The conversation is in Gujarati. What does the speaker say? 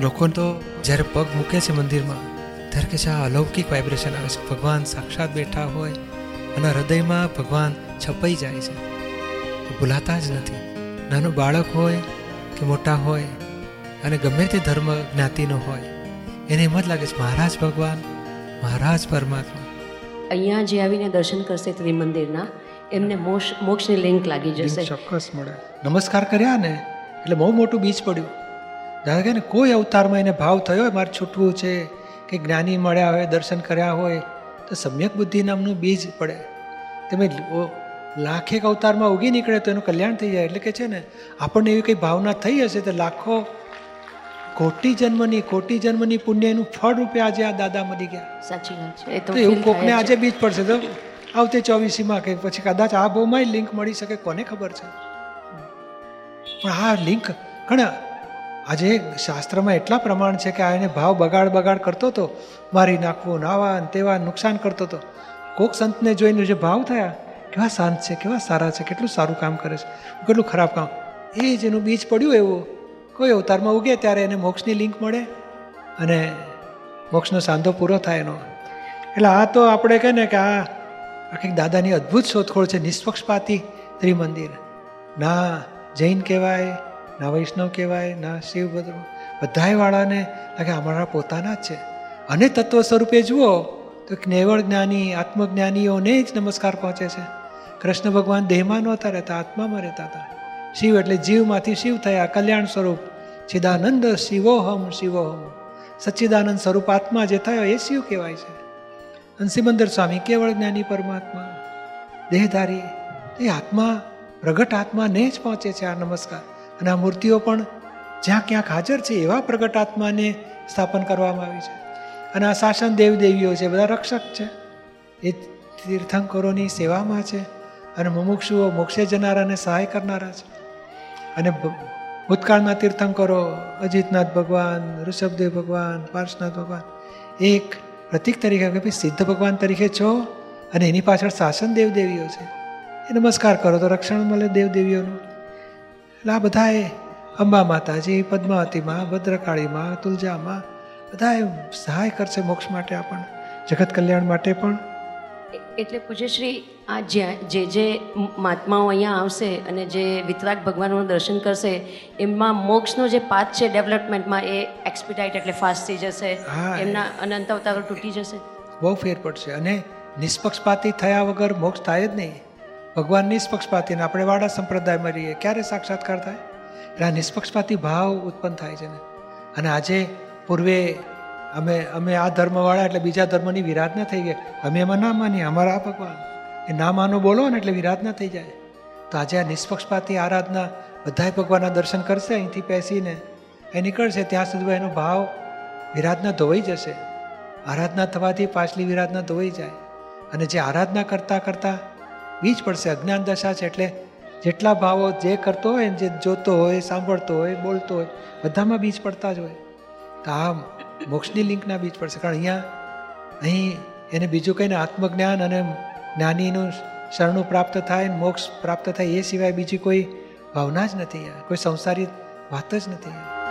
લોકો તો જ્યારે પગ મૂકે છે મંદિરમાં ત્યારે કે છે આ અલૌકિક વાઇબ્રેશન આવે છે. ભગવાન સાક્ષાત બેઠા હોય અને હૃદયમાં ભગવાન છપાઈ જાય છે. ભૂલાતા જ નથી. નાનું બાળક હોય કે મોટા હોય અને ગમે તે ધર્મ જ્ઞાતિનો હોય એને એમ જ લાગે છે મહારાજ ભગવાન મહારાજ પરમાત્મા. અહીંયા જે આવીને દર્શન કરશે ત્રિમંદિરના એમને મોક્ષ મોક્ષની લિંક લાગી જશે. ચોક્કસ મળે. નમસ્કાર કર્યા ને એટલે બહુ મોટું બીજ પડ્યું. જાણે કે કોઈ અવતારમાં એને ભાવ થયો હોય મારે છૂટવું છે કે જ્ઞાની મળ્યા હોય દર્શન કર્યા હોય તો સમ્યક બુદ્ધિ નામનું બીજ પડે. તમે લાખેક અવતારમાં ઉગી નીકળે તો એનું કલ્યાણ થઈ જાય. એટલે કે છે ને આપણને એવી કંઈ ભાવના થઈ હશે તો લાખો કોટી જન્મની કોટી જન્મની પુણ્ય એનું ફળ રૂપે આજે આ દાદા મળી ગયા. સાચી વાત છે. તો એવું કોકને આજે બીજ પડશે તો આવતે ચોવીસીમાં કે પછી કદાચ આ બહુમાં લિંક મળી શકે કોને ખબર છે? પણ આ લિંક ઘણા આજે શાસ્ત્રમાં એટલા પ્રમાણ છે કે આ એને ભાવ બગાડ બગાડ કરતો હતો મારી નાખવું નાવા તેવા નુકસાન કરતો હતો કોક સંતને જોઈને જે ભાવ થયા, કેવા શાંત છે, કેવા સારા છે, કેટલું સારું કામ કરે છે, કેટલું ખરાબ કામ. એ જ એનું બીજ પડ્યું એવું. કોઈ અવતારમાં ઉગે ત્યારે એને મોક્ષની લિંક મળે અને મોક્ષનો સાંધો પૂરો થાય એનો. એટલે આ તો આપણે કહે ને કે આ આખી દાદાની અદ્ભુત શોધખોળ છે, નિષ્પક્ષપાતી ત્રિમંદિર. ના જૈન કહેવાય ના વૈષ્ણવ કહેવાય, ના શિવ બધું બધાય વાળાને લાગે અમારા પોતાના જ છે. અને તત્વ સ્વરૂપે જુઓ તો નેવળ જ્ઞાની, આત્મજ્ઞાનીઓને જ નમસ્કાર પહોંચે છે. કૃષ્ણ ભગવાન દેહમાં નહોતા રહેતા, આત્મામાં રહેતા હતા. શિવ એટલે જીવમાંથી શિવ થયા, કલ્યાણ સ્વરૂપ. ચિદાનંદ શિવોહમ શિવોહમ. સચ્ચિદાનંદ સ્વરૂપ આત્મા જે થયો એ શિવ કહેવાય છે. અને સ્વામી કેવળ જ્ઞાની પરમાત્મા. દેહધારી, એ આત્મા, પ્રગટ આત્માને જ પહોંચે છે આ નમસ્કાર. અને આ મૂર્તિઓ પણ જ્યાં ક્યાંક હાજર છે એવા પ્રગટ આત્માને સ્થાપન કરવામાં આવી છે. અને આ શાસન દેવદેવીઓ છે, બધા રક્ષક છે. એ તીર્થંકરોની સેવામાં છે અને મુમુક્ષુઓ મોક્ષે જનારાને સહાય કરનારા છે. અને ભૂતકાળના તીર્થંકરો, અજીતનાથ ભગવાન, ઋષભદેવ ભગવાન પાર્શનાથ ભગવાન એક પ્રતિક તરીકે કે ભાઈ સિદ્ધ ભગવાન તરીકે છો અને એની પાછળ શાસન દેવદેવીઓ છે. એ નમસ્કાર કરો તો રક્ષણ મળે દેવ દેવીઓનું એટલે આ બધાએ અંબા માતાજી પદ્માવતીમાં ભદ્રકાળીમાં તુલજામાં બધાએ સહાય કરશે મોક્ષ માટે આપણને જગત કલ્યાણ માટે પણ. એટલે પૂજ્યશ્રી આ જ્યાં જે જે મહાત્માઓ અહીંયા આવશે અને જે વિતરાગ ભગવાનનું દર્શન કરશે એમાં મોક્ષનો જે પાથ છે ડેવલપમેન્ટમાં એ એક્સપિડાઇટ એટલે ફાસ્ટ થઈ જશે. હા. એમના અનંત અવતારો તૂટી જશે. બહુ ફેર પડશે અને નિષ્પક્ષપાતી થયા વગર મોક્ષ થાય જ નહીં. ભગવાન નિષ્પક્ષપાતી આપણે વાડા સંપ્રદાયમાં રહીએ, ક્યારે સાક્ષાત્કાર થાય? એટલે આ નિષ્પક્ષપાતી ભાવ ઉત્પન્ન થાય છે ને. અને આજે પૂર્વે અમે અમે આ ધર્મવાળા એટલે બીજા ધર્મની વિરાધના થઈ ગઈ અમે એમાં ના માનીએ, અમારા આ ભગવાન. એ ના માનો બોલો ને એટલે વિરાધના થઈ જાય. તો આજે આ નિષ્પક્ષપાતી આરાધના બધાય ભગવાનના દર્શન કરશે, અહીંથી બેસીને એ નીકળશે, ત્યાં સુધી એનો ભાવ વિરાધના ધોવાઈ જશે. આરાધના થવાથી પાછલી વિરાધના ધોવાઈ જાય. અને જે આરાધના કરતાં કરતાં બીજ પડશે, અજ્ઞાન દશા છે એટલે જેટલા ભાવો જે કરતો હોય જે જોતો હોય, સાંભળતો હોય, બોલતો હોય, બધામાં બીજ પડતા જ હોય. તો આ મોક્ષની લિંકના બીજ પડશે. કારણ અહીંયા અહીં એને બીજું કંઈને આત્મજ્ઞાન અને જ્ઞાનીનું શરણું પ્રાપ્ત થાય ને મોક્ષ પ્રાપ્ત થાય એ સિવાય બીજી કોઈ ભાવના જ નથી કોઈ સંસારી વાત જ નથી